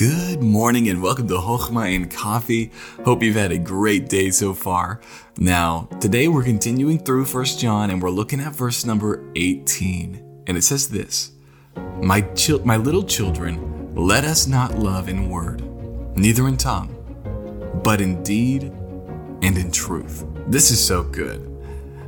Good morning and welcome to Hochma and Coffee. Hope you've had a great day so far. Now, today we're continuing through 1 John and we're looking at verse number 18. And it says this My, my little children, let us not love in word, neither in tongue, but in deed and in truth. This is so good.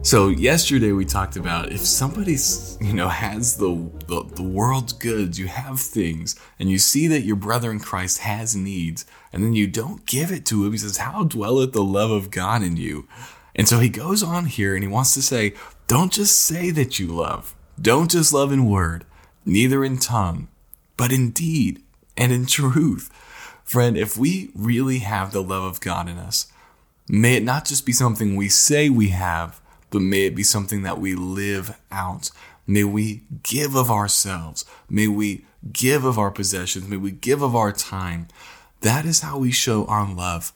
So yesterday we talked about if somebody's you know has the, the, the world's goods, you have things, and you see that your brother in Christ has needs, and then you don't give it to him. He says, "How dwelleth the love of God in you?" And so he goes on here and he wants to say, "Don't just say that you love. Don't just love in word, neither in tongue, but in deed and in truth." Friend, if we really have the love of God in us, may it not just be something we say we have but may it be something that we live out. May we give of ourselves. May we give of our possessions. May we give of our time. That is how we show our love.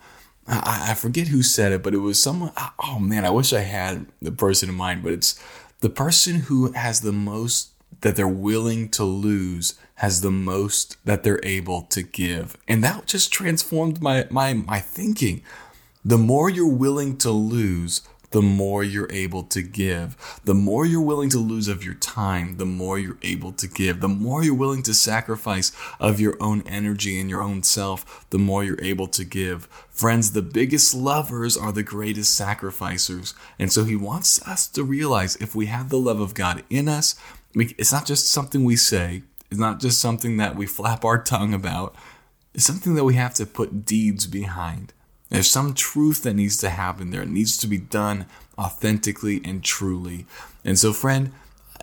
I, I forget who said it, but it was someone. Oh man, I wish I had the person in mind, but it's the person who has the most that they're willing to lose has the most that they're able to give. And that just transformed my my my thinking. The more you're willing to lose, the more you're able to give. The more you're willing to lose of your time, the more you're able to give. The more you're willing to sacrifice of your own energy and your own self, the more you're able to give. Friends, the biggest lovers are the greatest sacrificers. And so he wants us to realize if we have the love of God in us, it's not just something we say, it's not just something that we flap our tongue about, it's something that we have to put deeds behind. There's some truth that needs to happen there. It needs to be done authentically and truly. And so, friend,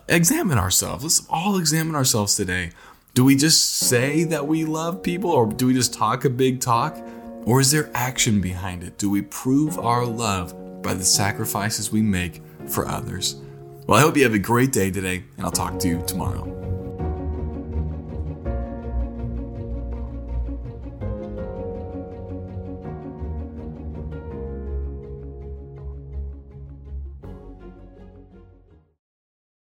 examine ourselves. Let's all examine ourselves today. Do we just say that we love people or do we just talk a big talk? Or is there action behind it? Do we prove our love by the sacrifices we make for others? Well, I hope you have a great day today, and I'll talk to you tomorrow.